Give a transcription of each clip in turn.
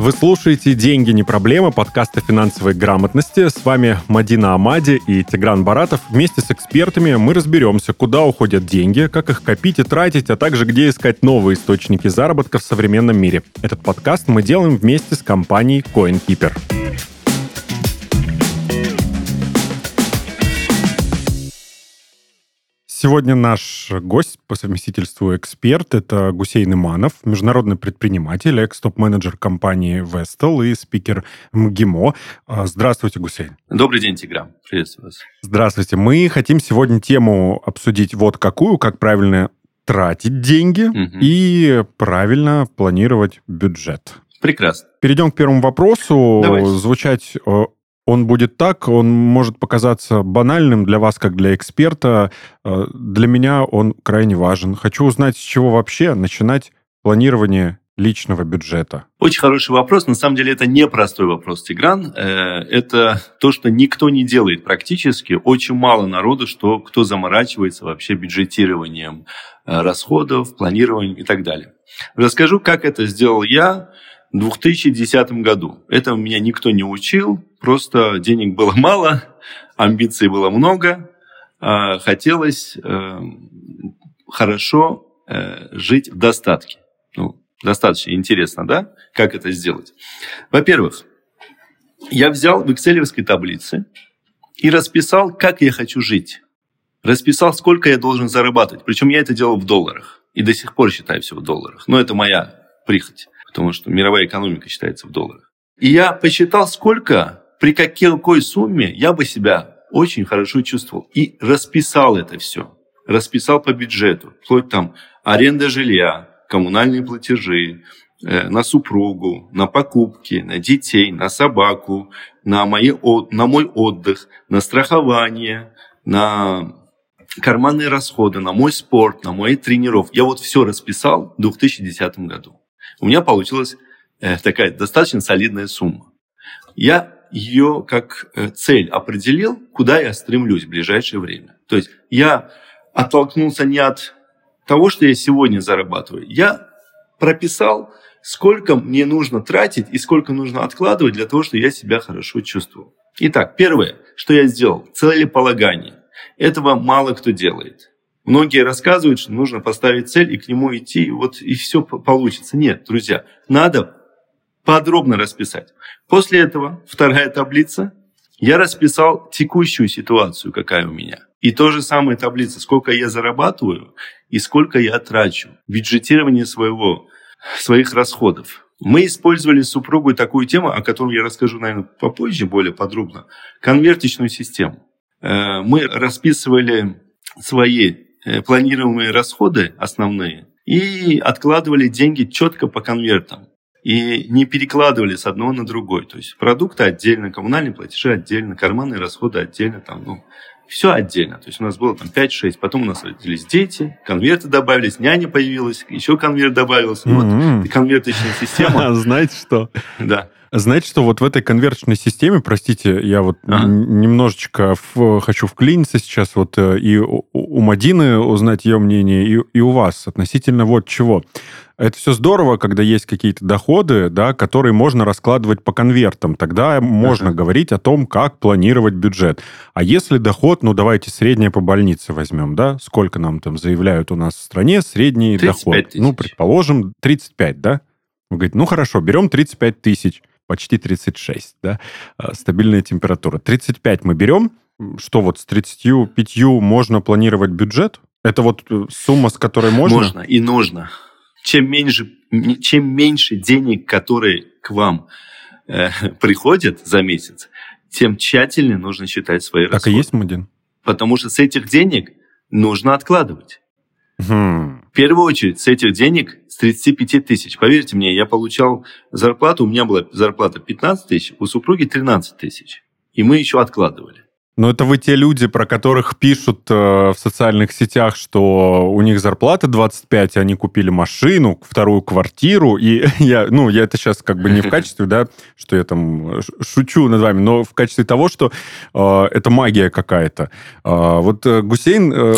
Вы слушаете «Деньги не проблема» подкаста финансовой грамотности. С вами Мадина Амади и Тигран Баратов. Вместе с экспертами мы разберемся, куда уходят деньги, как их копить и тратить, а также где искать новые источники заработка в современном мире. Этот подкаст мы делаем вместе с компанией CoinKeeper. Сегодня наш гость по совместительству эксперт – это Гусейн Иманов, международный предприниматель, экс-топ-менеджер компании Vestel и спикер МГИМО. А, здравствуйте, Гусейн. Добрый день, Тиграм. Приветствую вас. Здравствуйте. Мы хотим сегодня тему обсудить вот какую, как правильно тратить деньги угу. и правильно планировать бюджет. Прекрасно. Перейдем к первому вопросу. Давайте. Звучать он будет так, он может показаться банальным для вас, как для эксперта. Э, для меня он крайне важен. Хочу узнать, с чего вообще начинать планирование личного бюджета? Очень хороший вопрос. На самом деле это непростой вопрос, Тигран. Э, это то, что никто не делает практически. Очень мало народу, что, кто заморачивается вообще бюджетированием э, расходов, планированием и так далее. Расскажу, как это сделал я 2010 году. Это меня никто не учил, просто денег было мало, амбиций было много, а хотелось э, хорошо э, жить в достатке. Ну, достаточно интересно, да, как это сделать. Во-первых, я взял в экселевской таблице и расписал, как я хочу жить. Расписал, сколько я должен зарабатывать. Причем я это делал в долларах. И до сих пор считаю все в долларах. Но это моя прихоть потому что мировая экономика считается в долларах. И я посчитал, сколько, при какой сумме я бы себя очень хорошо чувствовал. И расписал это все. Расписал по бюджету. Вплоть там аренда жилья, коммунальные платежи, э, на супругу, на покупки, на детей, на собаку, на, мои, на мой отдых, на страхование, на карманные расходы, на мой спорт, на мои тренировки. Я вот все расписал в 2010 году у меня получилась э, такая достаточно солидная сумма. Я ее как э, цель определил, куда я стремлюсь в ближайшее время. То есть я оттолкнулся не от того, что я сегодня зарабатываю. Я прописал, сколько мне нужно тратить и сколько нужно откладывать для того, чтобы я себя хорошо чувствовал. Итак, первое, что я сделал, целеполагание. Этого мало кто делает. Многие рассказывают, что нужно поставить цель и к нему идти, и вот и все получится. Нет, друзья, надо подробно расписать. После этого вторая таблица. Я расписал текущую ситуацию, какая у меня. И то же самое таблица, сколько я зарабатываю и сколько я трачу. Бюджетирование своего, своих расходов. Мы использовали с супругой такую тему, о которой я расскажу, наверное, попозже, более подробно. Конвертичную систему. Э, мы расписывали свои планируемые расходы основные и откладывали деньги четко по конвертам. И не перекладывали с одного на другой. То есть продукты отдельно, коммунальные платежи отдельно, карманные расходы отдельно, там, ну, все отдельно. То есть у нас было там 5-6, потом у нас родились дети, конверты добавились, няня появилась, еще конверт добавился. Mm-hmm. Вот, конверточная система. Знаете что? Да. Знаете, что вот в этой конверточной системе, простите, я вот ага. немножечко в, хочу вклиниться сейчас вот э, и у, у Мадины узнать ее мнение, и, и у вас относительно вот чего. Это все здорово, когда есть какие-то доходы, да, которые можно раскладывать по конвертам. Тогда можно uh-huh. говорить о том, как планировать бюджет. А если доход, ну давайте среднее по больнице возьмем, да? Сколько нам там заявляют у нас в стране средний доход? Тысяч. Ну, предположим, 35, да? Вы говорите, ну хорошо, берем 35 тысяч почти 36, да, а, стабильная температура. 35 мы берем, что вот с 35 можно планировать бюджет? Это вот э, сумма, с которой можно? Можно и нужно. Чем меньше, чем меньше денег, которые к вам э, приходят за месяц, тем тщательнее нужно считать свои так расходы. Так и есть, Мадин? Потому что с этих денег нужно откладывать. Хм. В первую очередь, с этих денег, с 35 тысяч. Поверьте мне, я получал зарплату, у меня была зарплата 15 тысяч, у супруги 13 тысяч. И мы еще откладывали. Но это вы те люди, про которых пишут э, в социальных сетях, что у них зарплата 25, и они купили машину, вторую квартиру, и я, ну, я это сейчас как бы не в качестве, да, что я там шучу над вами, но в качестве того, что э, это магия какая-то. Э, вот э, Гусейн... Э,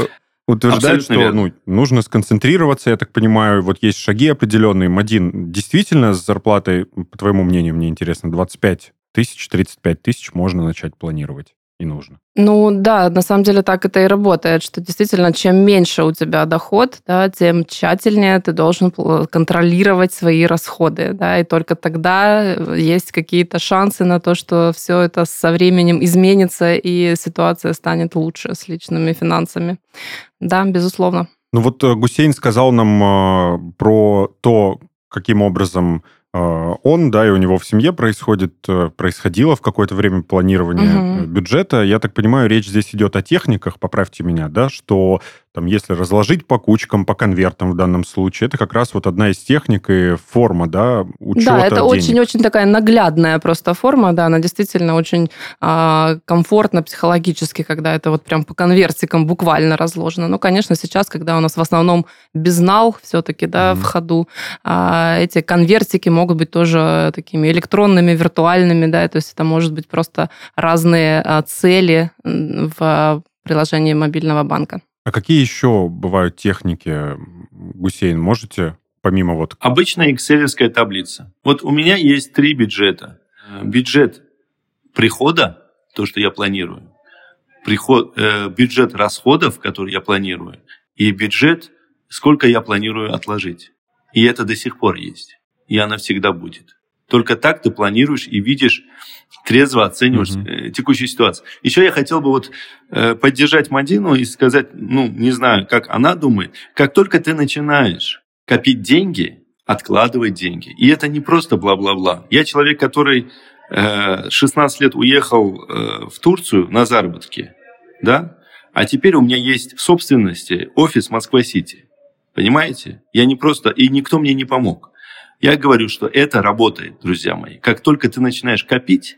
утверждает, Абсолютно что ну, нужно сконцентрироваться, я так понимаю, вот есть шаги определенные. Мадин, действительно с зарплатой, по твоему мнению, мне интересно, 25 тысяч, 35 тысяч можно начать планировать? И нужно. Ну да, на самом деле так это и работает, что действительно, чем меньше у тебя доход, да, тем тщательнее ты должен контролировать свои расходы, да, и только тогда э, есть какие-то шансы на то, что все это со временем изменится и ситуация станет лучше с личными финансами. Да, безусловно. Ну вот э, Гусейн сказал нам э, про то, каким образом он, да, и у него в семье происходит, э, происходило в какое-то время планирование угу. бюджета. Я так понимаю, речь здесь идет о техниках, поправьте меня, да, что там, если разложить по кучкам, по конвертам в данном случае, это как раз вот одна из техник и форма, да, учета Да, это очень-очень такая наглядная просто форма, да, она действительно очень э, комфортна психологически, когда это вот прям по конвертикам буквально разложено. Ну, конечно, сейчас, когда у нас в основном безнал все-таки, да, mm-hmm. в ходу, э, эти конвертики могут быть тоже такими электронными, виртуальными, да, то есть это может быть просто разные э, цели в приложении мобильного банка. А какие еще бывают техники, Гусейн, можете помимо вот... Обычная экселевская таблица. Вот у меня есть три бюджета. Бюджет прихода, то, что я планирую, приход, э, бюджет расходов, который я планирую, и бюджет, сколько я планирую отложить. И это до сих пор есть. И она всегда будет. Только так ты планируешь и видишь, трезво оцениваешь mm-hmm. текущую ситуацию. Еще я хотел бы вот э, поддержать Мадину и сказать, ну, не знаю, как она думает, как только ты начинаешь копить деньги, откладывать деньги, и это не просто бла-бла-бла. Я человек, который 16 э, лет уехал в Турцию на заработки, да, а теперь у меня есть в собственности офис Москва-Сити. Понимаете? Я не просто... И никто мне не помог. Я говорю, что это работает, друзья мои. Как только ты начинаешь копить,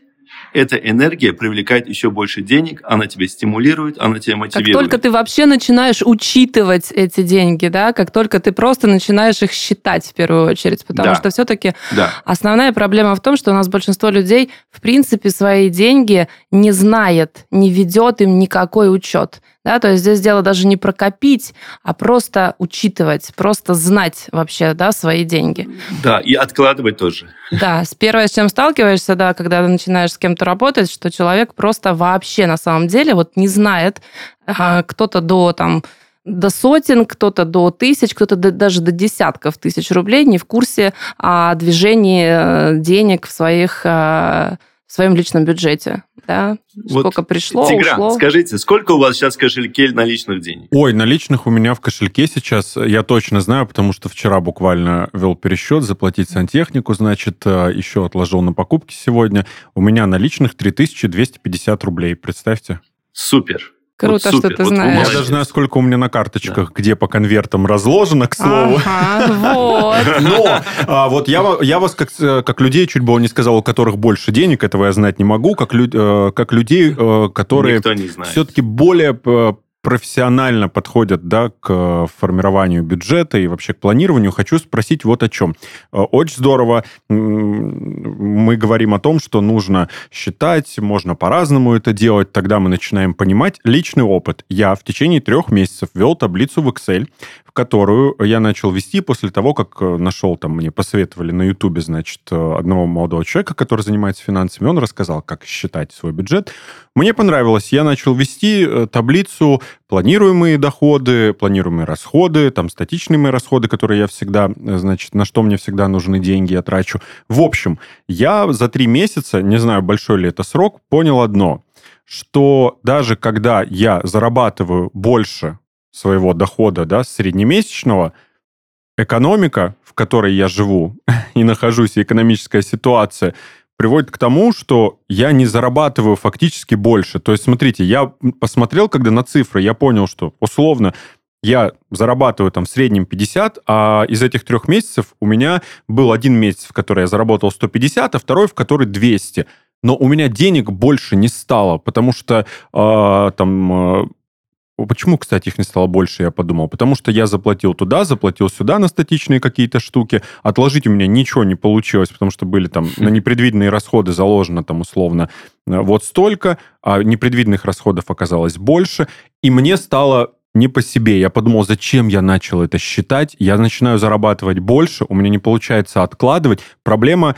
эта энергия привлекает еще больше денег, она тебя стимулирует, она тебя мотивирует. Как только ты вообще начинаешь учитывать эти деньги, да, как только ты просто начинаешь их считать в первую очередь, потому да. что все-таки да. основная проблема в том, что у нас большинство людей в принципе свои деньги не знает, не ведет им никакой учет. Да, то есть здесь дело даже не прокопить, а просто учитывать, просто знать вообще да, свои деньги. Да, и откладывать тоже. Да, с первое, с чем сталкиваешься, да, когда ты начинаешь с кем-то работать, что человек просто вообще на самом деле вот не знает, а, кто-то до там до сотен, кто-то до тысяч, кто-то до, даже до десятков тысяч рублей не в курсе о движении э, денег в своих э, в своем личном бюджете, да? Вот, сколько пришло, Тигран, ушло. скажите, сколько у вас сейчас в кошельке наличных денег? Ой, наличных у меня в кошельке сейчас, я точно знаю, потому что вчера буквально вел пересчет, заплатить сантехнику, значит, э, еще отложил на покупки сегодня. У меня наличных 3250 рублей, представьте. Супер. Круто, вот что ты вот знаешь. Я даже знаю, сколько у меня на карточках, да. где по конвертам разложено, к слову. Ага, вот. Но а, вот я, я вас как, как людей, чуть было не сказал, у которых больше денег, этого я знать не могу, как, лю, э, как людей, э, которые все-таки более э, профессионально подходят да, к э, формированию бюджета и вообще к планированию, хочу спросить вот о чем. Э, очень здорово мы говорим о том, что нужно считать, можно по-разному это делать, тогда мы начинаем понимать личный опыт. Я в течение трех месяцев вел таблицу в Excel, которую я начал вести после того, как э, нашел, там, мне посоветовали на Ютубе, значит, одного молодого человека, который занимается финансами, он рассказал, как считать свой бюджет. Мне понравилось, я начал вести таблицу планируемые доходы, планируемые расходы, там, статичные мои расходы, которые я всегда, значит, на что мне всегда нужны деньги, я трачу. В общем, я за три месяца, не знаю, большой ли это срок, понял одно, что даже когда я зарабатываю больше своего дохода, да, среднемесячного, экономика, в которой я живу и нахожусь, и экономическая ситуация приводит к тому, что я не зарабатываю фактически больше. То есть, смотрите, я посмотрел, когда на цифры, я понял, что условно я зарабатываю там в среднем 50, а из этих трех месяцев у меня был один месяц, в который я заработал 150, а второй, в который 200. Но у меня денег больше не стало, потому что э, там э, Почему, кстати, их не стало больше, я подумал? Потому что я заплатил туда, заплатил сюда на статичные какие-то штуки. Отложить у меня ничего не получилось, потому что были там на непредвиденные расходы заложено там условно э, вот столько, а непредвиденных расходов оказалось больше. И мне стало не по себе. Я подумал, зачем я начал это считать? Я начинаю зарабатывать больше, у меня не получается откладывать. Проблема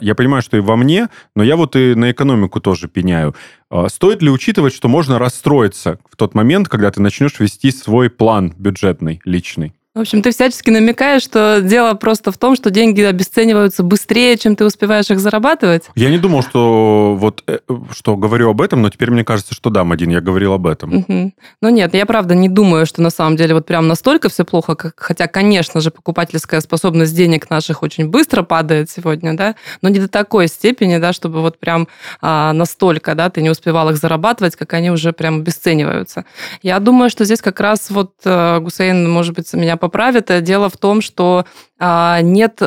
я понимаю, что и во мне, но я вот и на экономику тоже пеняю. Э, стоит ли учитывать, что можно расстроиться в тот момент, когда ты начнешь вести свой план бюджетный, личный? В общем, ты всячески намекаешь, что дело просто в том, что деньги обесцениваются быстрее, чем ты успеваешь их зарабатывать? Я не думал, что вот э, что говорю об этом, но теперь мне кажется, что да, Мадин, я говорил об этом. Угу. Ну нет, я правда не думаю, что на самом деле вот прям настолько все плохо, как, хотя, конечно же, покупательская способность денег наших очень быстро падает сегодня, да, но не до такой степени, да, чтобы вот прям а, настолько, да, ты не успевал их зарабатывать, как они уже прям обесцениваются. Я думаю, что здесь как раз вот э, Гусейн, может быть, меня поправит. Дело в том, что а, нет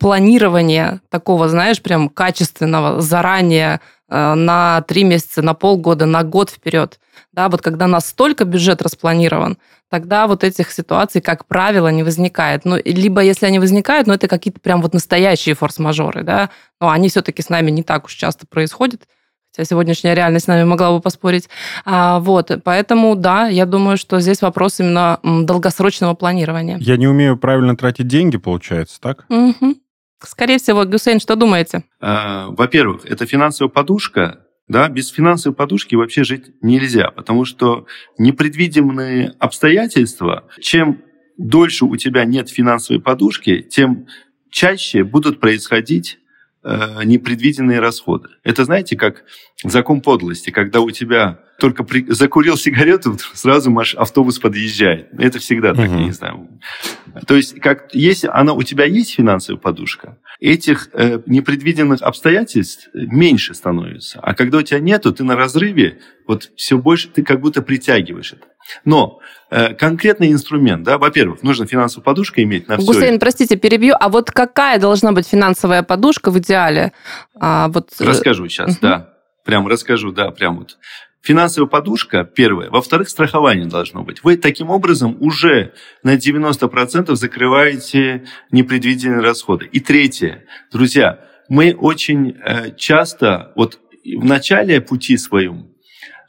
планирования такого, знаешь, прям качественного заранее а, на три месяца, на полгода, на год вперед. Да, вот когда настолько бюджет распланирован, тогда вот этих ситуаций, как правило, не возникает. Ну, либо если они возникают, ну, это какие-то прям вот настоящие форс-мажоры, да, но они все-таки с нами не так уж часто происходят хотя сегодняшняя реальность с нами могла бы поспорить. А, вот, поэтому, да, я думаю, что здесь вопрос именно долгосрочного планирования. Я не умею правильно тратить деньги, получается, так? Угу. Скорее всего, Гусейн, что думаете? А, во-первых, это финансовая подушка, да, без финансовой подушки вообще жить нельзя, потому что непредвиденные обстоятельства, чем дольше у тебя нет финансовой подушки, тем чаще будут происходить Э, непредвиденные расходы. Это, знаете, как закон подлости, когда у тебя только при... закурил сигарету, сразу маш... автобус подъезжает. Это всегда так, угу. я не знаю. То есть, как, если она, у тебя есть финансовая подушка, этих э, непредвиденных обстоятельств меньше становится. А когда у тебя нету, ты на разрыве, вот все больше ты как будто притягиваешь это. Но э, конкретный инструмент, да, во-первых, нужно финансовую подушку иметь на все. Гусейн, простите, перебью. А вот какая должна быть финансовая подушка в идеале? А, вот... Э, расскажу сейчас, угу. да. Прям расскажу, да, прям вот. Финансовая подушка, первое. Во-вторых, страхование должно быть. Вы таким образом уже на 90% закрываете непредвиденные расходы. И третье. Друзья, мы очень э, часто, вот в начале пути своем,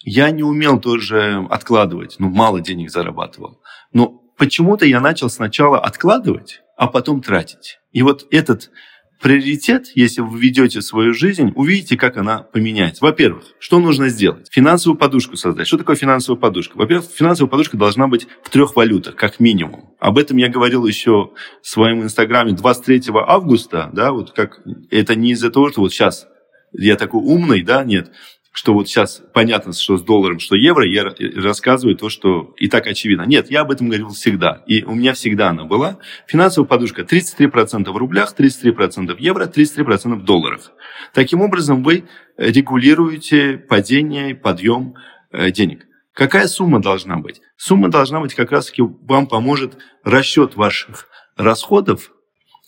я не умел тоже откладывать, ну, мало денег зарабатывал. Но почему-то я начал сначала откладывать, а потом тратить. И вот этот приоритет, если вы ведете свою жизнь, увидите, как она поменяется. Во-первых, что нужно сделать? Финансовую подушку создать. Что такое финансовая подушка? Во-первых, финансовая подушка должна быть в трех валютах, как минимум. Об этом я говорил еще в своем инстаграме 23 августа, да, вот как это не из-за того, что вот сейчас я такой умный, да, нет что вот сейчас понятно, что с долларом, что евро, я рассказываю то, что и так очевидно. Нет, я об этом говорил всегда. И у меня всегда она была. Финансовая подушка 33% в рублях, 33% в евро, 33% в долларах. Таким образом, вы регулируете падение, подъем э, денег. Какая сумма должна быть? Сумма должна быть как раз-таки вам поможет расчет ваших расходов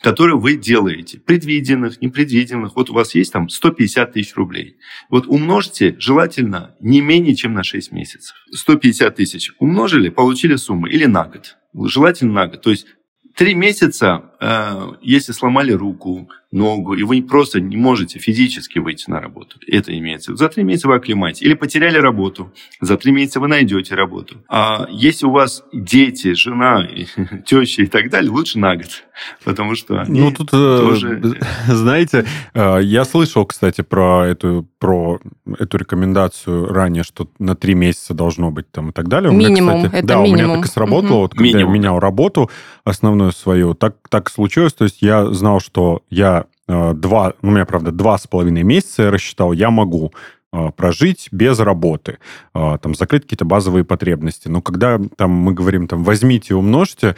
которые вы делаете, предвиденных, непредвиденных. Вот у вас есть там 150 тысяч рублей. Вот умножьте, желательно, не менее, чем на 6 месяцев. 150 тысяч умножили, получили сумму. Или на год. Желательно на год. То есть три месяца, э, если сломали руку, ногу, и вы просто не можете физически выйти на работу, это имеется. За три месяца вы оклемаете. Или потеряли работу, за три месяца вы найдете работу. А если у вас дети, жена, теща и так далее, лучше на год. Потому что они Ну, тут, э, тоже... знаете, э, я слышал, кстати, про эту, про эту рекомендацию ранее, что на три месяца должно быть там и так далее. Минимум, меня, кстати, это да, минимум. у меня так и сработало, угу. вот когда минимум. я менял работу основную свою, так, так случилось, то есть я знал, что я э, два, ну, у меня, правда, два с половиной месяца я рассчитал, я могу прожить без работы, там, закрыть какие-то базовые потребности. Но когда там мы говорим, там, возьмите, умножьте,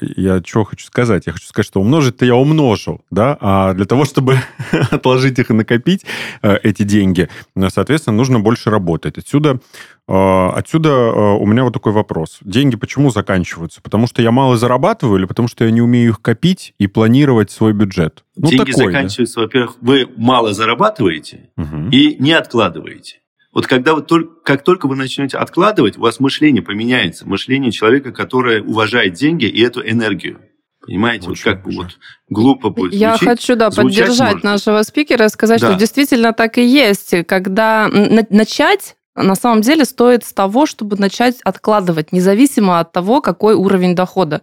я чего хочу сказать? Я хочу сказать, что умножить-то я умножил, да, а для того, чтобы отложить их и накопить, э, эти деньги, э, соответственно, нужно больше работать. Отсюда, э, отсюда у меня вот такой вопрос. Деньги почему заканчиваются? Потому что я мало зарабатываю или потому что я не умею их копить и планировать свой бюджет? Ну, деньги такой, заканчиваются, да? во-первых, вы мало зарабатываете угу. и не откладываете. Вот когда вы только, как только вы начнете откладывать, у вас мышление поменяется. Мышление человека, которое уважает деньги и эту энергию. Понимаете, Очень вот как бы вот глупо будет Я звучить. хочу, да, поддержать может. нашего спикера и сказать, да. что действительно так и есть. Когда начать на самом деле стоит с того, чтобы начать откладывать, независимо от того, какой уровень дохода.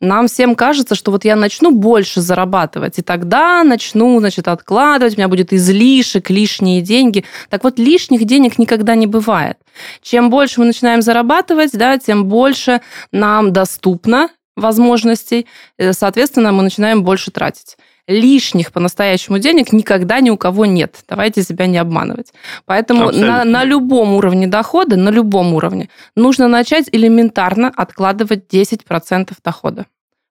Нам всем кажется, что вот я начну больше зарабатывать, и тогда начну, значит, откладывать, у меня будет излишек, лишние деньги. Так вот, лишних денег никогда не бывает. Чем больше мы начинаем зарабатывать, да, тем больше нам доступно возможностей, э, соответственно, мы начинаем больше тратить лишних по-настоящему денег никогда ни у кого нет. Давайте себя не обманывать. Поэтому на, на любом уровне дохода, на любом уровне, нужно начать элементарно откладывать 10% дохода.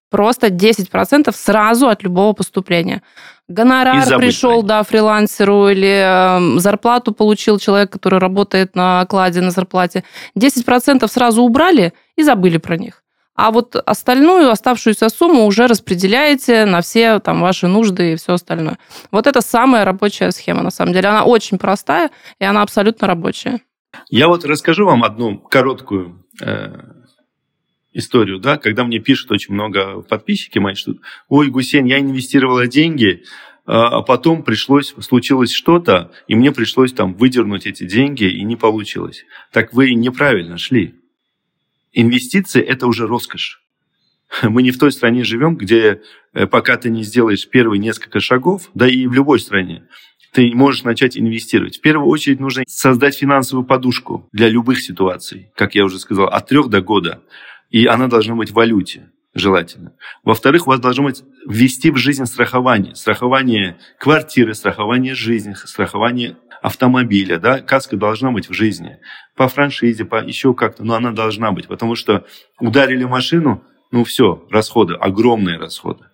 Просто 10% сразу от любого поступления. Гонорар пришел, да, фрилансеру или э, зарплату получил человек, который работает на окладе, на зарплате. 10% сразу убрали и забыли про них а вот остальную, оставшуюся сумму уже распределяете на все там ваши нужды и все остальное. Вот это самая рабочая схема, на самом деле. Она очень простая, и она абсолютно рабочая. Я вот расскажу вам одну короткую э, историю, да, когда мне пишут очень много подписчики мои, что «Ой, Гусейн, я инвестировала деньги, а, а потом пришлось, случилось что-то, и мне пришлось там выдернуть эти деньги, и не получилось». Так вы неправильно шли. Инвестиции – это уже роскошь. Мы не в той стране живем, где э, пока ты не сделаешь первые несколько шагов, да и в любой стране, ты можешь начать инвестировать. В первую очередь нужно создать финансовую подушку для любых ситуаций, как я уже сказал, от трех до года. И она должна быть в валюте, желательно. Во-вторых, у вас должно быть ввести в жизнь страхование. Страхование квартиры, страхование жизни, страхование автомобиля, да, каска должна быть в жизни. По франшизе, по еще как-то, но она должна быть, потому что ударили машину, ну все, расходы, огромные расходы.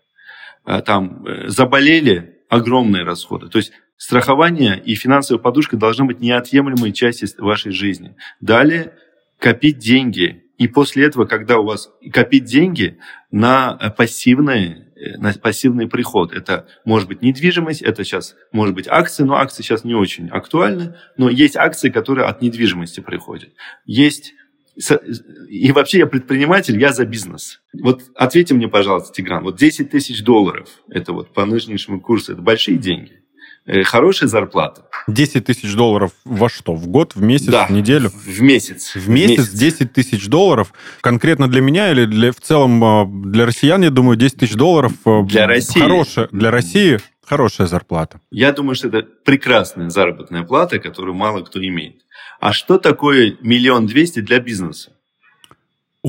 А там э, заболели, огромные расходы. То есть страхование и финансовая подушка должна быть неотъемлемой частью вашей жизни. Далее копить деньги. И после этого, когда у вас копить деньги на пассивные Э, на пассивный приход. Это может быть недвижимость, это сейчас может быть акции, но акции сейчас не очень актуальны, но есть акции, которые от недвижимости приходят. Есть и вообще я предприниматель, я за бизнес. Вот ответьте мне, пожалуйста, Тигран, вот 10 тысяч долларов, это вот по нынешнему курсу, это большие деньги? Э, хорошая зарплата. 10 тысяч долларов во что? В год, в месяц, да, в неделю? В месяц. В месяц, месяц 10 тысяч долларов. Конкретно для меня или для, в целом а, для россиян, я думаю, 10 тысяч долларов... А, для России. Хорошая, для России хорошая зарплата. Я думаю, что это прекрасная заработная плата, которую мало кто имеет. А что такое миллион двести для бизнеса?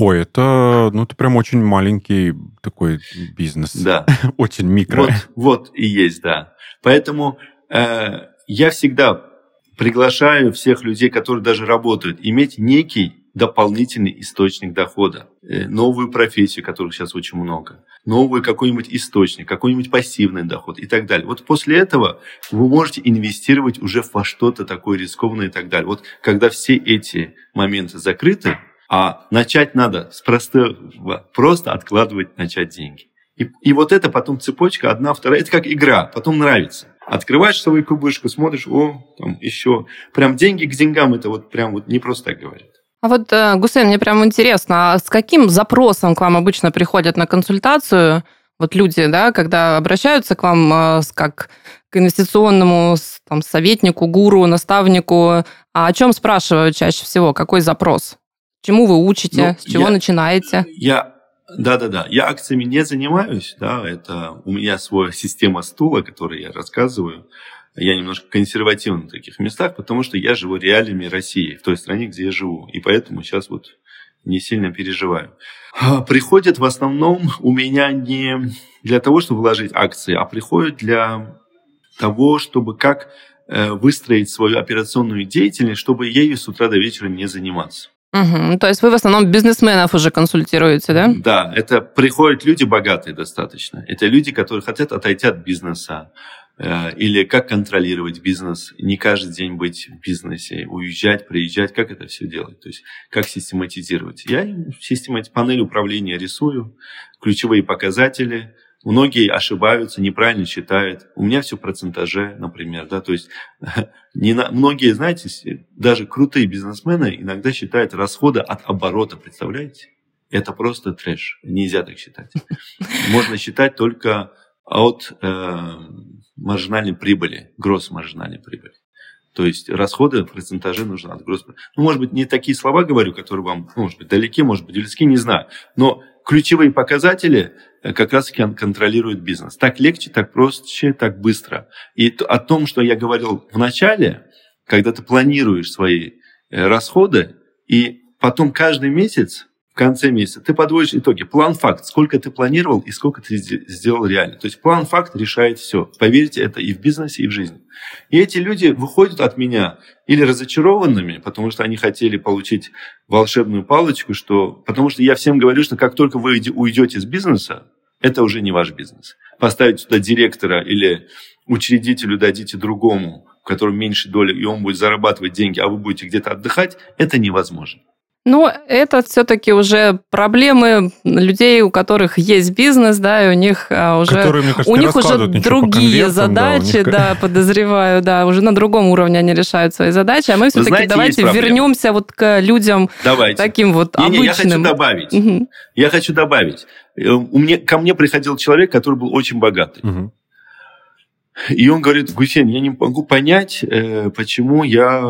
Ой, это, ну, это прям очень маленький такой бизнес. Да. очень микро. Вот, вот и есть, да. Поэтому э, я всегда приглашаю всех людей, которые даже работают, иметь некий дополнительный источник дохода, э, новую профессию, которых сейчас очень много, новый какой-нибудь источник, какой-нибудь пассивный доход и так далее. Вот после этого вы можете инвестировать уже во что-то такое рискованное и так далее. Вот когда все эти моменты закрыты, а начать надо с простого, просто откладывать, начать деньги. И, и вот это потом цепочка, одна, вторая, это как игра, потом нравится. Открываешь свою кубышку, смотришь, о, там еще. Прям деньги к деньгам, это вот прям вот не просто так говорят. А вот, э, Гусейн, мне прям интересно, а с каким запросом к вам обычно приходят на консультацию вот люди, да, когда обращаются к вам э, как к инвестиционному там, советнику, гуру, наставнику, а о чем спрашивают чаще всего? Какой запрос? Чему вы учите? Ну, с чего я, начинаете? Я да-да-да. Я акциями не занимаюсь, да, это у меня своя система стула, которую я рассказываю. Я немножко консервативен в таких местах, потому что я живу реалиями России, в той стране, где я живу. И поэтому сейчас вот не сильно переживаю. А, приходят в основном у меня не для того, чтобы вложить акции, а приходят для того, чтобы как э, выстроить свою операционную деятельность, чтобы ею с утра до вечера не заниматься. Угу. То есть вы в основном бизнесменов уже консультируете, да? Да, это приходят люди богатые достаточно. Это люди, которые хотят отойти от бизнеса. Э, или как контролировать бизнес, не каждый день быть в бизнесе, уезжать, приезжать, как это все делать, то есть как систематизировать. Я системати панель управления рисую, ключевые показатели – Многие ошибаются, неправильно считают. У меня все процентаже, например. Да? То есть не на... многие, знаете, даже крутые бизнесмены иногда считают расходы от оборота. Представляете? Это просто трэш. Нельзя так считать. Можно считать только от э, маржинальной прибыли, гросс маржинальной прибыли. То есть расходы в процентаже нужно от гросс... Ну, может быть, не такие слова говорю, которые вам, ну, может быть, далеки, может быть, близки, не знаю. Но ключевые показатели э, как раз-таки контролирует бизнес. Так легче, так проще, так быстро. И о том, что я говорил в начале, когда ты планируешь свои э, расходы, и потом каждый месяц конце месяца ты подводишь итоги. План-факт, сколько ты планировал и сколько ты сделал реально. То есть план-факт решает все. Поверьте, это и в бизнесе, и в жизни. И эти люди выходят от меня или разочарованными, потому что они хотели получить волшебную палочку, что... потому что я всем говорю, что как только вы уйдете из бизнеса, это уже не ваш бизнес. Поставить туда директора или учредителю дадите другому, в котором меньше доли, и он будет зарабатывать деньги, а вы будете где-то отдыхать, это невозможно. Ну, это все-таки уже проблемы людей, у которых есть бизнес, да, и у них а, уже Которые, кажется, у них уже другие задачи, да, них... да, подозреваю, да, уже на другом уровне они решают свои задачи, а мы все-таки знаете, давайте вернемся вот к людям давайте. таким вот не, обычным. Не, я хочу добавить. Угу. Я хочу добавить. Э, у меня, ко мне приходил человек, который был очень богатый. Угу. И он говорит, Гусейн, я не могу понять, э, почему я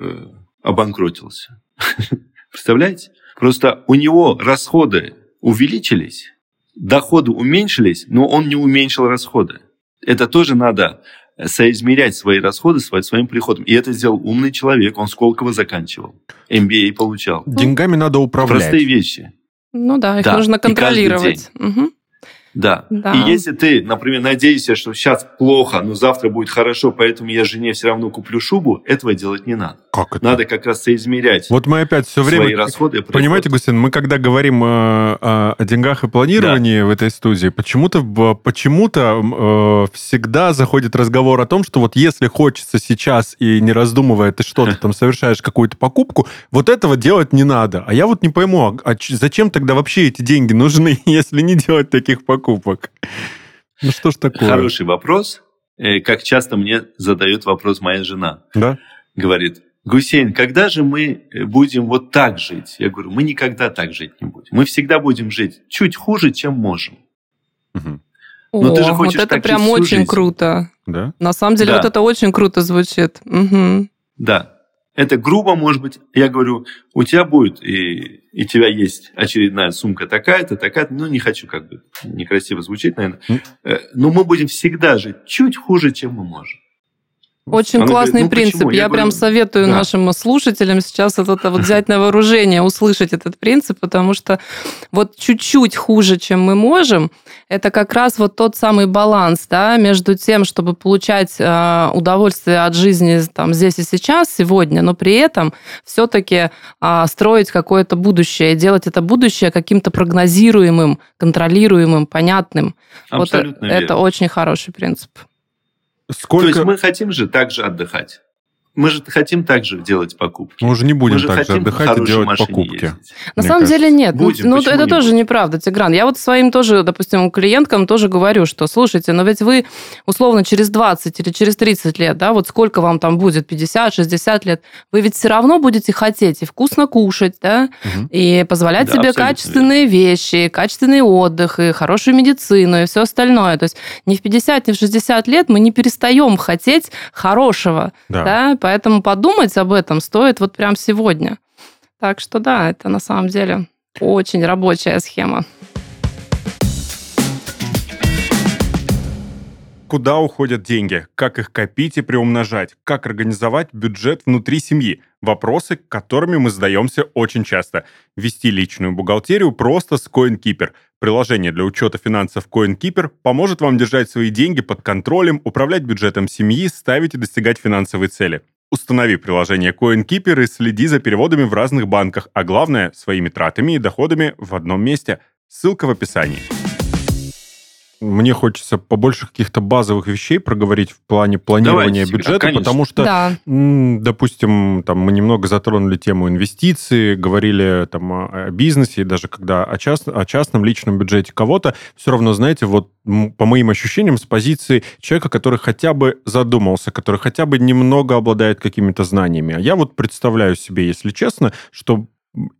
э, обанкротился. Представляете? Просто у него расходы увеличились, доходы уменьшились, но он не уменьшил расходы. Это тоже надо соизмерять свои расходы своим приходом. И это сделал умный человек. Он Сколково заканчивал. MBA получал. Деньгами надо управлять. Простые вещи. Ну да, их да. нужно контролировать. Угу. Да. да. И если ты, например, надеешься, что сейчас плохо, но завтра будет хорошо, поэтому я жене все равно куплю шубу, этого делать не надо. Как это? Надо как раз соизмерять. Вот мы опять все время... Свои расходы. Понимаете, Гусин, мы когда говорим э, о, о деньгах и планировании да. в этой студии, почему-то почему-то э, всегда заходит разговор о том, что вот если хочется сейчас и не раздумывая ты что-то там совершаешь какую-то покупку, вот этого делать не надо. А я вот не пойму, а зачем тогда вообще эти деньги нужны, если не делать таких покупок? Покупок. Ну что ж такое? Хороший вопрос. Э, как часто мне задает вопрос моя жена. Да? Говорит, Гусейн, когда же мы э, будем вот так жить? Я говорю, мы никогда так жить не будем. Мы всегда будем жить чуть хуже, чем можем. Угу. Но О, ты же хочешь вот это прям очень жизнь. круто. Да? На самом деле, да. вот это очень круто звучит. Угу. Да. Это грубо, может быть. Я говорю, у тебя будет, и, и у тебя есть очередная сумка такая-то, такая-то. Ну, не хочу как бы некрасиво звучить, наверное. Mm. Но мы будем всегда жить чуть хуже, чем мы можем. Очень Она классный говорит, ну, принцип. Почему? Я, Я прям советую да. нашим слушателям сейчас это, это вот взять на вооружение, услышать этот принцип, потому что вот чуть-чуть хуже, чем мы можем, это как раз вот тот самый баланс, да, между тем, чтобы получать э, удовольствие от жизни там здесь и сейчас, сегодня, но при этом все-таки э, строить какое-то будущее, делать это будущее каким-то прогнозируемым, контролируемым, понятным. Абсолютно вот верно. это очень хороший принцип. Сколько... То есть мы хотим же также отдыхать. Мы же хотим также делать покупки. Мы уже не будем также отдыхать и делать покупки. Ездить. На самом кажется. деле нет. Будем, ну, это тоже будем? неправда, Тигран. Я вот своим тоже, допустим, клиенткам тоже говорю, что, слушайте, но ведь вы условно через 20 или через 30 лет, да, вот сколько вам там будет, 50, 60 лет, вы ведь все равно будете хотеть и вкусно кушать, да, угу. и позволять да, себе качественные верно. вещи, качественный отдых, и хорошую медицину, и все остальное. То есть ни в 50, ни в 60 лет мы не перестаем хотеть хорошего, да, да Поэтому подумать об этом стоит вот прям сегодня. Так что да, это на самом деле очень рабочая схема. Куда уходят деньги? Как их копить и приумножать? Как организовать бюджет внутри семьи? Вопросы, которыми мы задаемся очень часто. Вести личную бухгалтерию просто с CoinKeeper. Приложение для учета финансов CoinKeeper поможет вам держать свои деньги под контролем, управлять бюджетом семьи, ставить и достигать финансовые цели. Установи приложение CoinKeeper и следи за переводами в разных банках, а главное, своими тратами и доходами в одном месте. Ссылка в описании мне хочется побольше каких-то базовых вещей проговорить в плане планирования Давайте, бюджета, конечно. потому что, да. допустим, там мы немного затронули тему инвестиций, говорили там о бизнесе, и даже когда о, част, о частном личном бюджете кого-то, все равно, знаете, вот по моим ощущениям, с позиции человека, который хотя бы задумался, который хотя бы немного обладает какими-то знаниями. А я вот представляю себе, если честно, что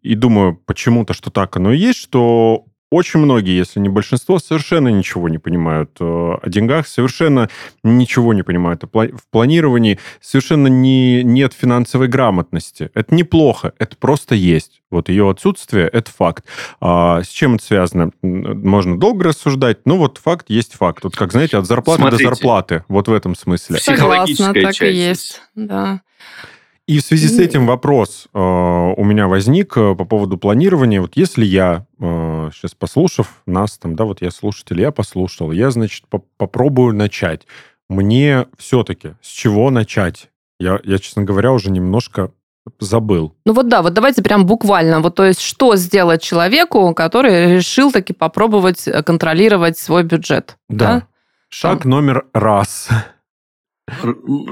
и думаю почему-то, что так оно и есть, что очень многие, если не большинство, совершенно ничего не понимают э, о деньгах, совершенно ничего не понимают в планировании, совершенно не, нет финансовой грамотности. Это неплохо, это просто есть. Вот ее отсутствие – это факт. А с чем это связано? Можно долго рассуждать, но вот факт есть факт. Вот как, знаете, от зарплаты Смотрите, до зарплаты. Вот в этом смысле. Согласна, так и есть. Да. И в связи с этим вопрос э, у меня возник э, по поводу планирования. Вот если я, э, сейчас послушав нас, там, да, вот я слушатель, я послушал, я, значит, по попробую начать. Мне все-таки с чего начать? Я, я, честно говоря, уже немножко забыл. Ну вот да, вот давайте прям буквально. Вот то есть что сделать человеку, который решил таки попробовать э, контролировать свой бюджет? Да. да? Шаг Там. номер раз –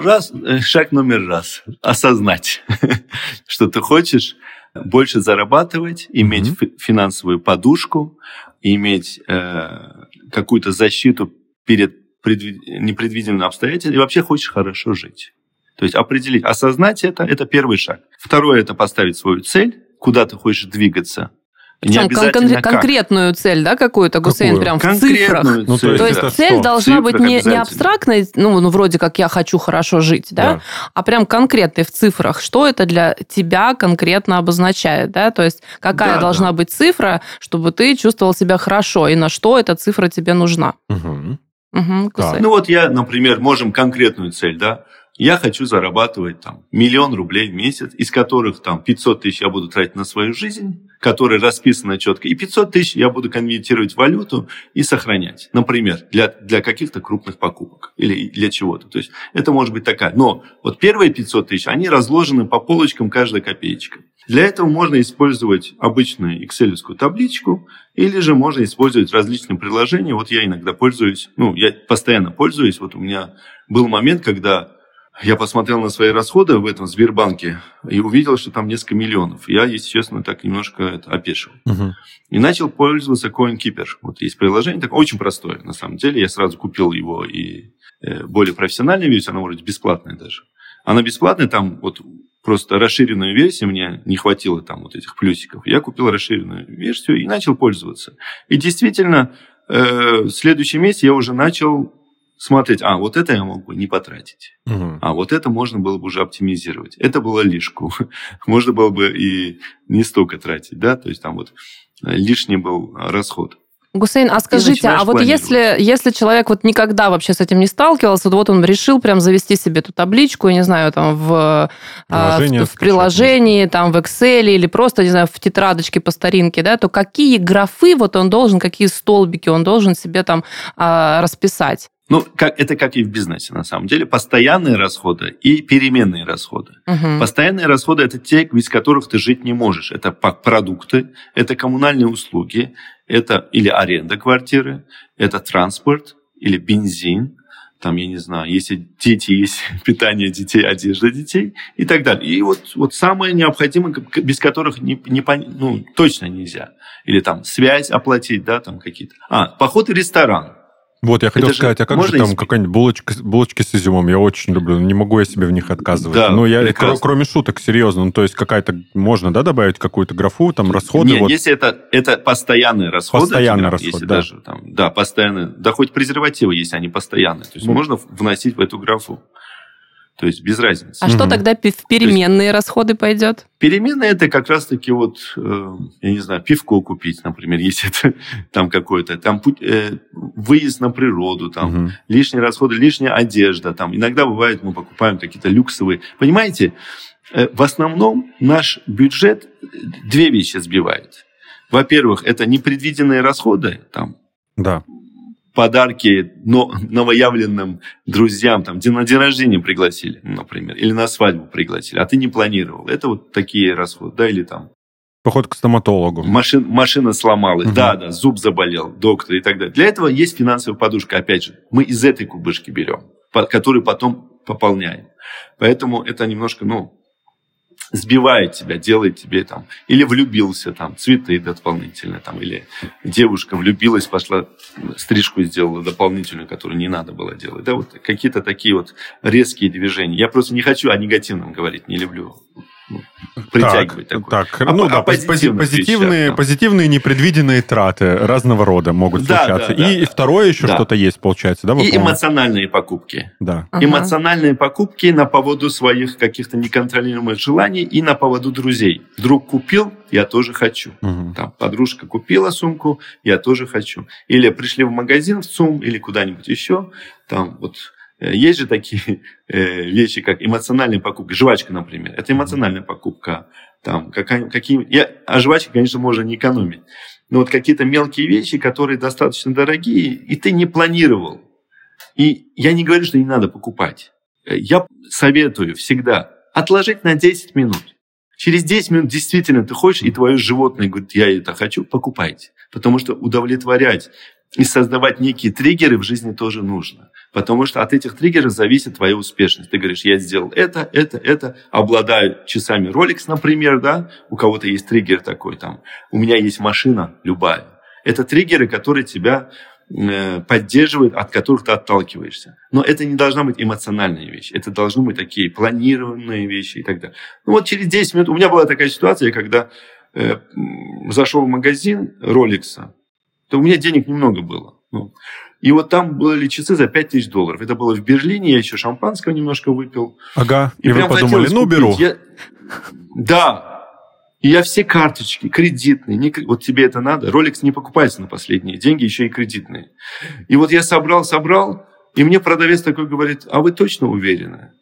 Раз, э, шаг номер раз. Осознать, что ты хочешь больше зарабатывать, иметь mm-hmm. финансовую подушку, иметь э, какую-то защиту перед предвид... непредвиденными обстоятельствами и вообще хочешь хорошо жить. То есть определить, осознать это, это первый шаг. Второе – это поставить свою цель, куда ты хочешь двигаться, причем кон- конкретную цель, да, какую-то, Гусейн, прям в цифрах. Ну, то, то есть да. цель должна быть не, не абстрактной, ну, ну, вроде как я хочу хорошо жить, да, да, а прям конкретной в цифрах. Что это для тебя конкретно обозначает, да, то есть какая да, должна да. быть цифра, чтобы ты чувствовал себя хорошо, и на что эта цифра тебе нужна. Угу. Угу, ну вот я, например, можем конкретную цель, да, я хочу зарабатывать там миллион рублей в месяц, из которых там 500 тысяч я буду тратить на свою жизнь, которая расписана четко, и 500 тысяч я буду конвертировать в валюту и сохранять. Например, для, для каких-то крупных покупок или для чего-то. То есть это может быть такая. Но вот первые 500 тысяч, они разложены по полочкам каждая копеечка. Для этого можно использовать обычную excel табличку, или же можно использовать различные приложения. Вот я иногда пользуюсь, ну, я постоянно пользуюсь. Вот у меня был момент, когда я посмотрел на свои расходы в этом Сбербанке и увидел, что там несколько миллионов. Я, если честно, так немножко это опешил. Угу. И начал пользоваться CoinKeeper. Вот есть приложение, такое очень простое, на самом деле. Я сразу купил его и э, более профессиональную версию, она вроде бесплатная даже. Она бесплатная, там вот просто расширенную версию, мне не хватило там вот этих плюсиков. Я купил расширенную версию и начал пользоваться. И действительно, э, в следующем месяце я уже начал смотреть, а вот это я мог бы не потратить, угу. а вот это можно было бы уже оптимизировать. Это было лишку. можно было бы и не столько тратить, да, то есть там вот лишний был расход. Гусейн, а скажите, а вот если, если человек вот никогда вообще с этим не сталкивался, вот он решил прям завести себе эту табличку, я не знаю, там в, а, в, в приложении, там в Excel или просто, не знаю, в тетрадочке по старинке, да, то какие графы вот он должен, какие столбики он должен себе там а, расписать? Ну, как, это как и в бизнесе, на самом деле. Постоянные расходы и переменные расходы. Угу. Постоянные расходы – это те, без которых ты жить не можешь. Это продукты, это коммунальные услуги, это или аренда квартиры, это транспорт или бензин, там, я не знаю, если дети, есть питание детей, одежда детей и так далее. И вот, вот самое необходимое, без которых не, не, ну, точно нельзя. Или там связь оплатить, да, там какие-то. А, поход в ресторан. Вот, я хотел это сказать, а как же там какая-нибудь булочка, булочки с изюмом? Я очень люблю, не могу я себе в них отказывать. Да, ну, я, кр- кроме шуток, серьезно, ну, то есть какая-то, можно, да, добавить какую-то графу, там, расходы? Нет, вот. если это, это постоянные расходы. Постоянные расходы, если да. Даже, там, да, постоянные, да хоть презервативы, если они постоянные. То есть ну, можно вносить в эту графу. То есть без разницы. А угу. что тогда в переменные есть, расходы пойдет? Переменные это как раз-таки вот, э, я не знаю, пивко купить, например, если это там какое-то, там э, выезд на природу, там угу. лишние расходы, лишняя одежда, там иногда бывает мы покупаем какие-то люксовые. Понимаете, э, в основном наш бюджет две вещи сбивает. Во-первых, это непредвиденные расходы, там да подарки но, новоявленным друзьям, там, на день рождения пригласили, например, или на свадьбу пригласили, а ты не планировал. Это вот такие расходы, да, или там Поход к стоматологу. Машин, машина сломалась, угу. да, да, зуб заболел, доктор и так далее. Для этого есть финансовая подушка, опять же. Мы из этой кубышки берем, которую потом пополняем. Поэтому это немножко, ну, сбивает тебя, делает тебе там, или влюбился там, цветы дополнительно там, или девушка влюбилась, пошла стрижку сделала дополнительную, которую не надо было делать. Да, вот какие-то такие вот резкие движения. Я просто не хочу о негативном говорить, не люблю притягивать так, такое. Так, а, ну а да, позитивные, позитивные, вещах, позитивные непредвиденные траты разного рода могут да, случаться. Да, да, и да. второе еще да. что-то есть, получается, да? Вы, и эмоциональные покупки. Да. Ага. Эмоциональные покупки на поводу своих каких-то неконтролируемых желаний и на поводу друзей. Друг купил, я тоже хочу. Угу. Там подружка купила сумку, я тоже хочу. Или пришли в магазин в ЦУМ или куда-нибудь еще, там вот есть же такие э, вещи, как эмоциональная покупка. Жвачка, например. Это эмоциональная покупка. Там, какая, какие... Я, а жвачки, конечно, можно не экономить. Но вот какие-то мелкие вещи, которые достаточно дорогие, и ты не планировал. И я не говорю, что не надо покупать. Э, я советую всегда отложить на 10 минут. Через 10 минут действительно ты хочешь, и твое животное говорит, я это хочу, покупайте. Потому что удовлетворять и создавать некие триггеры в жизни тоже нужно. Потому что от этих триггеров зависит твоя успешность. Ты говоришь, я сделал это, это, это, обладаю часами Rolex, например, да, у кого-то есть триггер такой там, у меня есть машина любая. Это триггеры, которые тебя э, поддерживают, от которых ты отталкиваешься. Но это не должна быть эмоциональная вещь. Это должны быть такие планированные вещи и так далее. Ну вот через 10 минут... У меня была такая ситуация, когда э, зашел в магазин Роликса, то у меня денег немного было. Ну, и вот там были часы за 5 тысяч долларов. Это было в Берлине, я еще шампанского немножко выпил. Ага, и, и вы подумали, ну, беру. Я... Да, и я все карточки, кредитные, не... вот тебе это надо. Rolex не покупается на последние деньги, еще и кредитные. И вот я собрал, собрал, и мне продавец такой говорит, а вы точно уверены?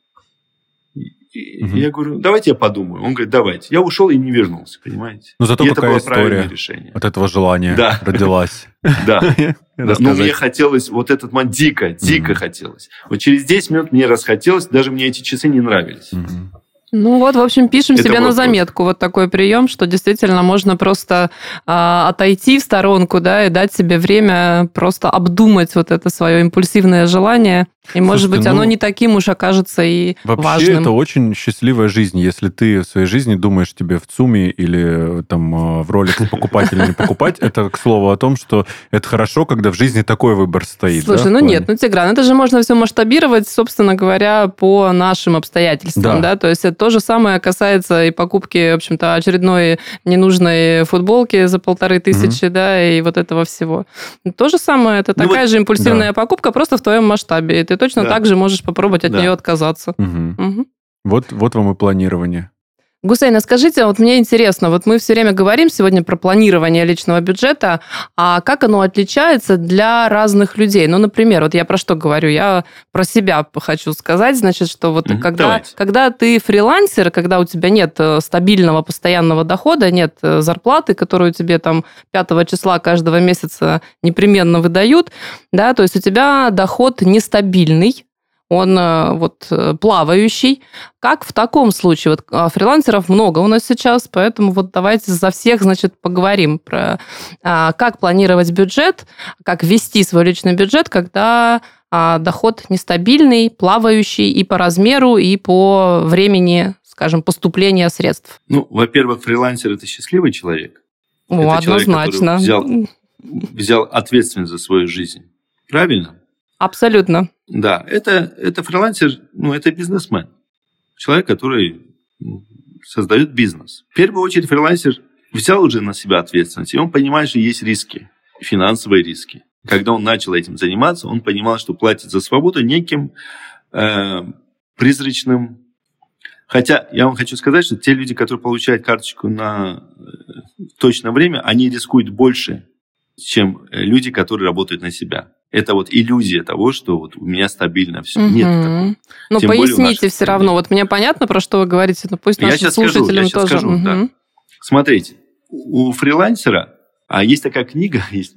Угу. Я говорю, давайте я подумаю. Он говорит, давайте. Я ушел и не вернулся, понимаете? Ну, зато и какая это было история решение. от этого желания да. родилась. Да. Но мне хотелось, вот этот момент дико, дико хотелось. Вот через 10 минут мне расхотелось, даже мне эти часы не нравились. Ну вот, в общем, пишем Это себе вопрос. на заметку вот такой прием, что действительно можно просто а, отойти в сторонку, да, и дать себе время просто обдумать вот это свое импульсивное желание и, может быть, ну, оно не таким уж окажется и вообще важным. Это очень счастливая жизнь, если ты в своей жизни думаешь тебе в ЦУМе или там э, в ролике покупать или не покупать. Это, к слову, о том, что это хорошо, когда в жизни такой выбор стоит. Слушай, ну нет, ну, Тигран, это же можно все масштабировать, собственно говоря, по нашим обстоятельствам, да? То есть это то же самое касается и покупки, в общем-то, очередной ненужной футболки за полторы тысячи, да, и вот этого всего. То же самое, это ну такая же импульсивная покупка, просто в твоем масштабе. И ты точно да. так же можешь попробовать от да. нее отказаться. Угу. Угу. Вот, вот вам и планирование. Гусейна, скажите, вот мне интересно, вот мы все время говорим сегодня про планирование личного бюджета, а как оно отличается для разных людей? Ну, например, вот я про что говорю? Я про себя хочу сказать, значит, что вот mm когда, когда ты фрилансер, когда у тебя нет э, стабильного постоянного дохода, нет э, зарплаты, которую тебе там 5 числа каждого месяца непременно выдают, да, то есть у тебя доход нестабильный, он э, вот э, плавающий. Как в таком случае? Вот а, фрилансеров много у нас сейчас, поэтому вот давайте за всех, значит, поговорим про а, как планировать бюджет, как вести свой личный бюджет, когда а, доход нестабильный, плавающий и по размеру, и по времени, скажем, поступления средств. Ну, во-первых, фрилансер – это счастливый человек. О, это однозначно. Человек, взял, взял ответственность за свою жизнь. Правильно? Абсолютно. Да, это, это фрилансер, ну, это бизнесмен. Человек, который создает бизнес. В первую очередь фрилансер взял уже на себя ответственность, и он понимает, что есть риски, финансовые риски. Когда он начал этим заниматься, он понимал, что платит за свободу неким э, призрачным... Хотя я вам хочу сказать, что те люди, которые получают карточку на э, точное время, они рискуют больше, чем люди, которые работают на себя это вот иллюзия того, что вот у меня стабильно все. Угу. Нет такого. Ну, Тем поясните все равно. Вот мне понятно, про что вы говорите, но пусть я нашим слушателям скажу, тоже. Скажу, угу. да. Смотрите, у фрилансера, а есть такая книга, есть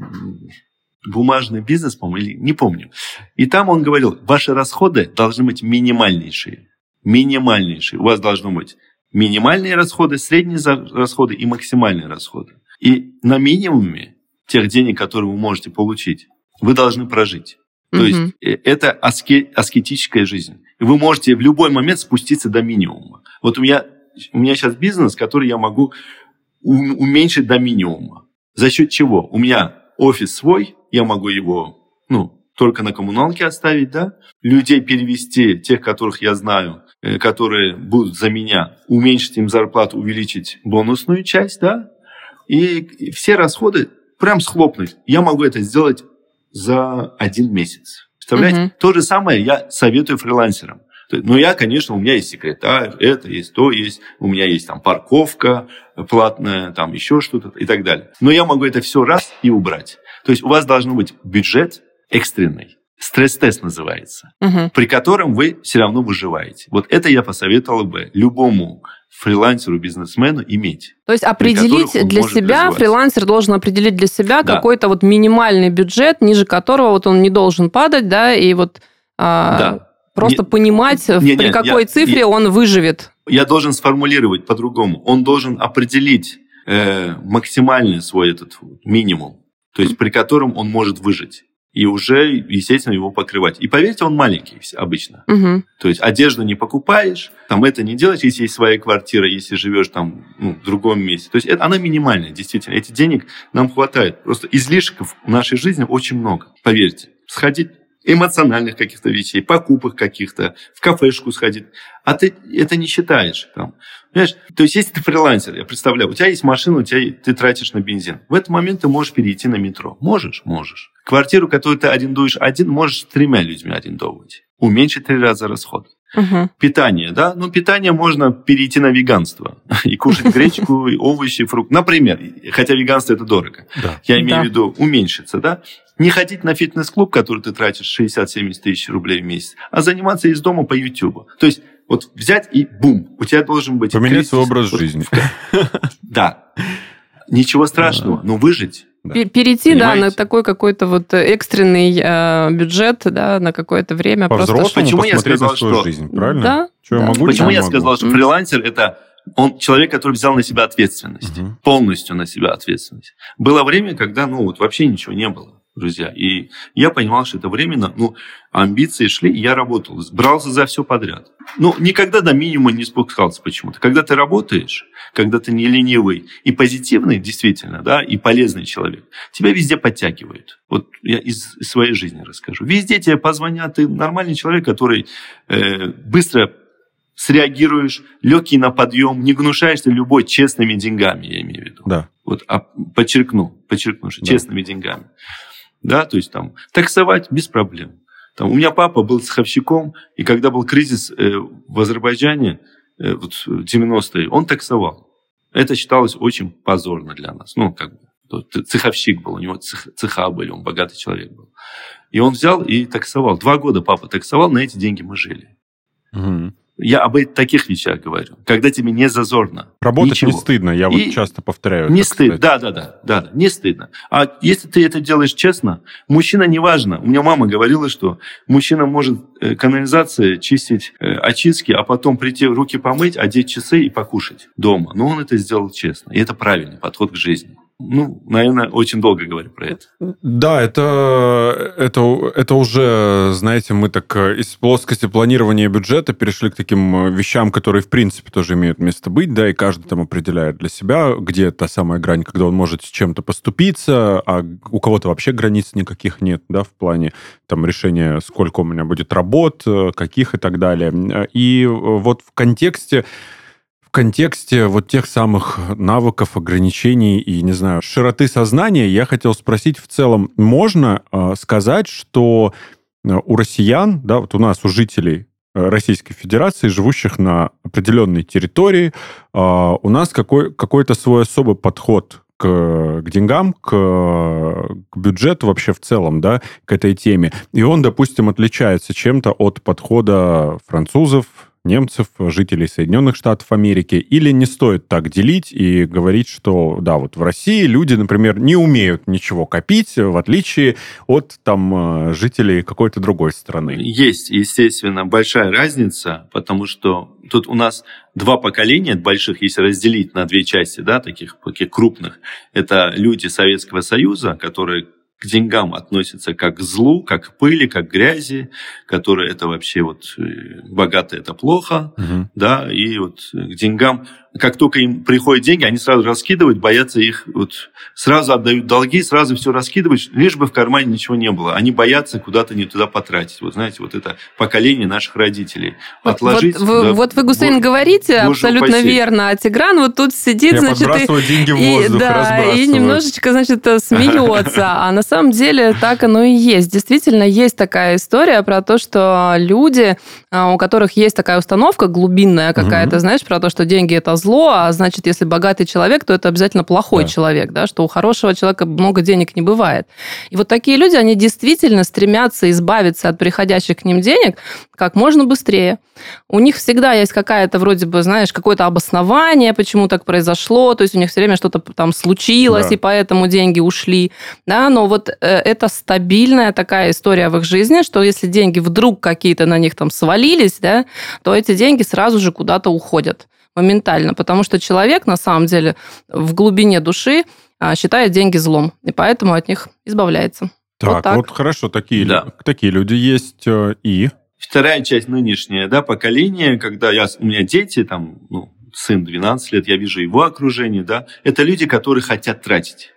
бумажный бизнес, по-моему, не помню. И там он говорил, ваши расходы должны быть минимальнейшие. Минимальнейшие. У вас должно быть минимальные расходы, средние расходы и максимальные расходы. И на минимуме тех денег, которые вы можете получить, вы должны прожить. То угу. есть э, это аске, аскетическая жизнь. Вы можете в любой момент спуститься до минимума. Вот у меня, у меня сейчас бизнес, который я могу уменьшить до минимума. За счет чего? У меня офис свой, я могу его ну, только на коммуналке оставить, да, людей перевести, тех, которых я знаю, э, которые будут за меня, уменьшить им зарплату, увеличить бонусную часть, да, и все расходы прям схлопнуть. Я могу это сделать за один месяц. Представляете? Угу. То же самое я советую фрилансерам. Но я, конечно, у меня есть секретарь, это есть, то есть, у меня есть там парковка платная, там еще что-то и так далее. Но я могу это все раз и убрать. То есть у вас должен быть бюджет экстренный. Стресс-тест называется, угу. при котором вы все равно выживаете. Вот это я посоветовал бы любому фрилансеру, бизнесмену иметь. То есть определить для себя, фрилансер должен определить для себя да. какой-то вот минимальный бюджет, ниже которого вот он не должен падать, да, и вот а, да. просто не, понимать, не, не, при какой я, цифре я, он выживет. Я должен сформулировать по-другому. Он должен определить э, максимальный свой этот минимум, то есть при котором он может выжить и уже, естественно, его покрывать. И поверьте, он маленький обычно. Угу. То есть одежду не покупаешь, там это не делаешь, если есть своя квартира, если живешь там ну, в другом месте. То есть это, она минимальная, действительно. Этих денег нам хватает. Просто излишков в нашей жизни очень много, поверьте. Сходить эмоциональных каких-то вещей, покупок каких-то, в кафешку сходить. А ты это не считаешь. Там. Понимаешь? То есть, если ты фрилансер, я представляю, у тебя есть машина, у тебя, ты тратишь на бензин. В этот момент ты можешь перейти на метро. Можешь? Можешь. Квартиру, которую ты арендуешь один, можешь с тремя людьми арендовывать. Уменьшить три раза расход. Угу. Питание, да? Ну, питание можно перейти на веганство и кушать гречку, овощи, фрукты. Например, хотя веганство это дорого. Да. Я имею да. в виду уменьшиться, да? Не ходить на фитнес-клуб, который ты тратишь 60-70 тысяч рублей в месяц, а заниматься из дома по YouTube. То есть вот взять и бум, у тебя должен быть... Поменять свой образ жизни. Да. Ничего страшного, но выжить да. Перейти, Понимаете? да, на такой какой-то вот экстренный э, бюджет, да, на какое-то время. По просто... Почему я сказал, что... жизнь, правильно? Да. Что да. я могу, Почему я могу? сказал, что фрилансер – это он человек, который взял на себя ответственность, угу. полностью на себя ответственность. Было время, когда, ну, вот вообще ничего не было друзья. И я понимал, что это временно. Ну, амбиции шли, и я работал. Брался за все подряд. Ну, никогда до минимума не спускался почему-то. Когда ты работаешь, когда ты не ленивый и позитивный, действительно, да, и полезный человек, тебя везде подтягивают. Вот я из своей жизни расскажу. Везде тебе позвонят, ты нормальный человек, который э, быстро среагируешь, легкий на подъем, не гнушаешься любой честными деньгами, я имею в виду. Да. Вот, а, подчеркну, подчеркну, что да. честными деньгами да, то есть там таксовать без проблем. Там, у меня папа был цеховщиком, и когда был кризис э, в Азербайджане, э, вот в 90-е, он таксовал. Это считалось очень позорно для нас. Ну, как бы, цеховщик был, у него цех, цеха были, он богатый человек был. И он взял и таксовал. Два года папа таксовал, на эти деньги мы жили. Угу. Я об таких вещах говорю, когда тебе не зазорно. Работать ничего. не стыдно, я вот часто повторяю. Не стыдно, да, да, да, да, не стыдно. А если ты это делаешь честно, мужчина неважно. У меня мама говорила, что мужчина может э, канализация чистить э, очистки, а потом прийти руки помыть, одеть часы и покушать дома. Но он это сделал честно, и это правильный подход к жизни. Ну, наверное, очень долго говорю про это. Да, это, это, это уже, знаете, мы так э, из плоскости планирования бюджета перешли к таким э, вещам, которые, в принципе, тоже имеют место быть, да, и каждый там определяет для себя, где та самая грань, когда он может с чем-то поступиться, а у кого-то вообще границ никаких нет, да, в плане там решения, сколько у меня будет работ, э, каких и так далее. И вот в контексте в контексте вот тех самых навыков, ограничений и, не знаю, широты сознания, я хотел спросить в целом, можно э, сказать, что э, у россиян, да, вот у нас, у жителей э, Российской Федерации, живущих на определенной территории, э, у нас какой, какой-то свой особый подход к, к деньгам, к, к бюджету вообще в целом, да, к этой теме. И он, допустим, отличается чем-то от подхода французов, немцев, жителей Соединенных Штатов Америки, или не стоит так делить и говорить, что, да, вот в России люди, например, не умеют ничего копить, в отличие от там жителей какой-то другой страны? Есть, естественно, большая разница, потому что тут у нас два поколения больших, если разделить на две части, да, таких, таких крупных. Это люди Советского Союза, которые к деньгам относятся как к злу, как к пыли, как к грязи, которые это вообще вот э, богато это плохо, угу. да, и вот к деньгам как только им приходят деньги, они сразу раскидывают, боятся их, вот, сразу отдают долги, сразу все раскидывают, лишь бы в кармане ничего не было. Они боятся куда-то не туда потратить. Вот знаете, вот это поколение наших родителей. Вот, Отложить. Вот, вы, вот вы, Гусейн, Боже, говорите абсолютно упаси. верно. А Тигран вот тут сидит, Я значит, и, деньги в воздух, и, да, и немножечко, значит, смеется. А на самом деле так оно и есть. Действительно, есть такая история про то, что люди, а, у которых есть такая установка глубинная какая-то, знаешь, про то, что деньги это зло, а значит, если богатый человек, то это обязательно плохой да. человек, да, что у хорошего человека много денег не бывает. И вот такие люди, они действительно стремятся избавиться от приходящих к ним денег как можно быстрее. У них всегда есть какая-то вроде бы, знаешь, какое-то обоснование, почему так произошло, то есть у них все время что-то там случилось, да. и поэтому деньги ушли, да, но вот э, это стабильная такая история в их жизни, что если деньги вдруг какие-то на них там свалились, да, то эти деньги сразу же куда-то уходят моментально, потому что человек на самом деле в глубине души а, считает деньги злом, и поэтому от них избавляется. Так, вот, так. вот хорошо, такие, да. такие люди есть э, и... Вторая часть нынешняя, да, поколение, когда я, у меня дети, там, ну, сын 12 лет, я вижу его окружение, да, это люди, которые хотят тратить,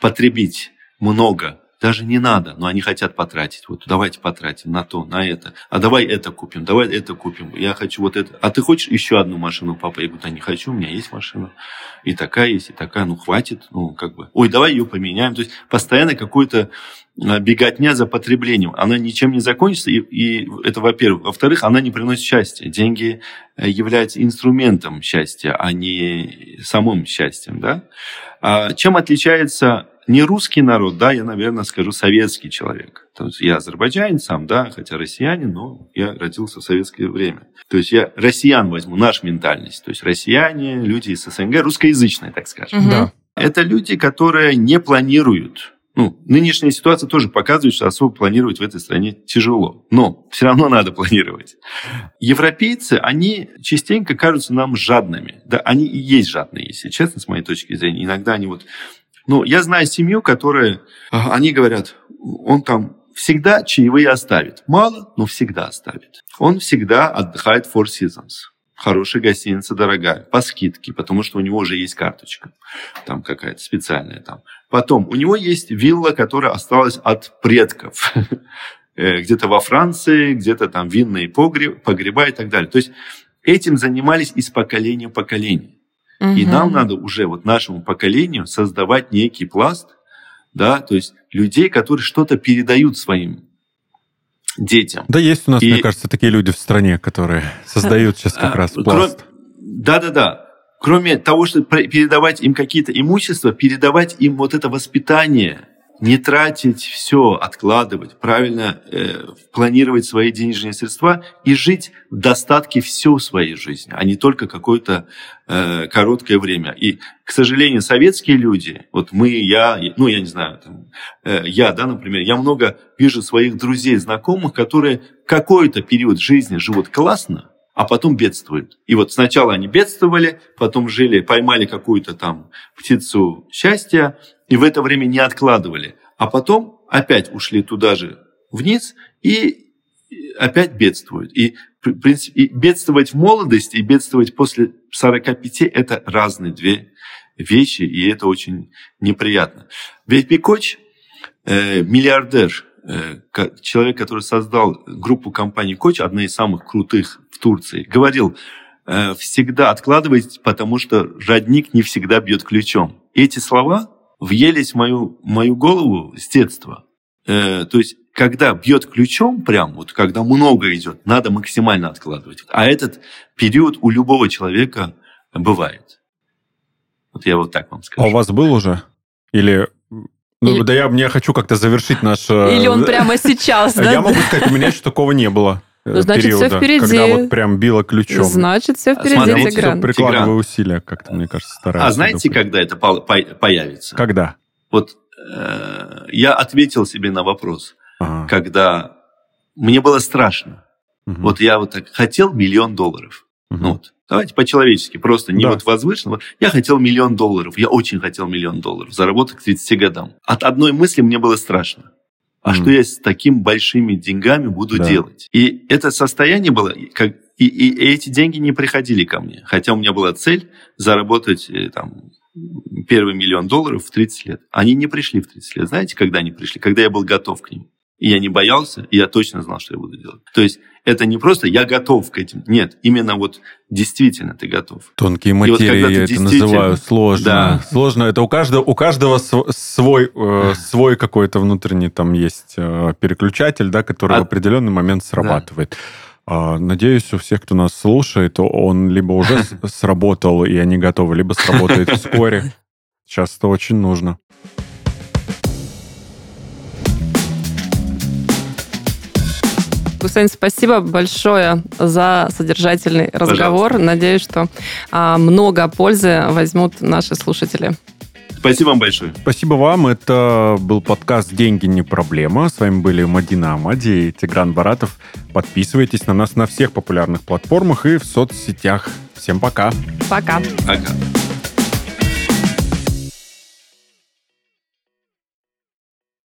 потребить много, даже не надо, но они хотят потратить. Вот давайте потратим на то, на это. А давай это купим, давай это купим. Я хочу вот это. А ты хочешь еще одну машину, папа? Я говорю, да не хочу, у меня есть машина. И такая есть, и такая, ну хватит, ну как бы. Ой, давай ее поменяем. То есть постоянно какой-то а, беготня за потреблением. Она ничем не закончится, и, и это во-первых. Во-вторых, она не приносит счастья. Деньги э, являются инструментом счастья, а не самым счастьем. Да? А чем отличается не русский народ, да, я, наверное, скажу советский человек. То есть я азербайджанец сам, да, хотя россиянин, но я родился в советское время. То есть я россиян возьму, наш ментальность. То есть россияне, люди из СНГ, русскоязычные, так скажем. Угу. Да. Это люди, которые не планируют ну, нынешняя ситуация тоже показывает, что особо планировать в этой стране тяжело. Но все равно надо планировать. Европейцы, они частенько кажутся нам жадными. Да, они и есть жадные, если честно, с моей точки зрения. Иногда они вот ну, я знаю семью, которая, они говорят, он там всегда чаевые оставит. Мало, но всегда оставит. Он всегда отдыхает Four Seasons. Хорошая гостиница, дорогая, по скидке, потому что у него уже есть карточка, там какая-то специальная там. Потом, у него есть вилла, которая осталась от предков. Э, где-то во Франции, где-то там винные погреба и так далее. То есть этим занимались из поколения в поколение. Угу. И нам надо уже вот нашему поколению создавать некий пласт, да, то есть людей, которые что-то передают своим детям. Да, есть у нас, и... мне кажется, такие люди в стране, которые создают сейчас как а, раз пласт. Да-да-да. Кроме того, что передавать им какие-то имущества, передавать им вот это воспитание – не тратить все, откладывать, правильно э, планировать свои денежные средства и жить в достатке всю свою жизнь, а не только какое-то э, короткое время. И, к сожалению, советские люди, вот мы, я, ну, я не знаю, там, э, я, да, например, я много вижу своих друзей, знакомых, которые какой-то период жизни живут классно, а потом бедствуют. И вот сначала они бедствовали, потом жили, поймали какую-то там птицу счастья, и в это время не откладывали. А потом опять ушли туда же вниз и опять бедствуют. И, в принципе, и бедствовать в молодости и бедствовать после 45 – это разные две вещи, и это очень неприятно. Ведь Коч, э, миллиардер, э, человек, который создал группу компаний Коч, одна из самых крутых в Турции, говорил, э, всегда откладывайте, потому что родник не всегда бьет ключом. Эти слова въелись в мою, мою голову с детства. Э, то есть, когда бьет ключом, прям вот когда много идет, надо максимально откладывать. А этот период у любого человека бывает. Вот я вот так вам скажу. А у вас был уже? Или ну, Или... да я, мне хочу как-то завершить наш... Э, Или он прямо сейчас, да? Я могу сказать, у меня еще такого не было. Э, ну, значит, периода, все впереди. Когда вот прям било ключом. Значит, все впереди, Смотрите, Тигран. прикладывая Тигран. усилия, как-то, мне кажется, стараюсь. А знаете, когда это появится? Когда? Вот э, я ответил себе на вопрос, ага. когда мне было страшно. Угу. Вот я вот так хотел миллион долларов. Угу. Ну, вот. Давайте по-человечески, просто не да. вот возвышенно. Я хотел миллион долларов, я очень хотел миллион долларов, заработать к 30 годам. От одной мысли мне было страшно а mm. что я с такими большими деньгами буду да. делать? И это состояние было, как и, и, и эти деньги не приходили ко мне. Хотя у меня была цель заработать э, там, первый миллион долларов в 30 лет. Они не пришли в 30 лет. Знаете, когда они пришли? Когда я был готов к ним. И я не боялся, и я точно знал, что я буду делать. То есть это не просто я готов к этим. Нет, именно вот действительно ты готов. Тонкие материи вот я это называю сложно. Да. Сложно. Это у каждого, у каждого свой, э, свой какой-то внутренний там есть э, переключатель, да, который а... в определенный момент срабатывает. Да. Надеюсь, у всех, кто нас слушает, он либо уже сработал, и они готовы, либо сработает вскоре. Сейчас это очень нужно. Гусейн, спасибо большое за содержательный разговор. Пожалуйста. Надеюсь, что а, много пользы возьмут наши слушатели. Спасибо вам большое. Спасибо вам. Это был подкаст «Деньги не проблема». С вами были Мадина Амади и Тигран Баратов. Подписывайтесь на нас на всех популярных платформах и в соцсетях. Всем пока. Пока. Пока.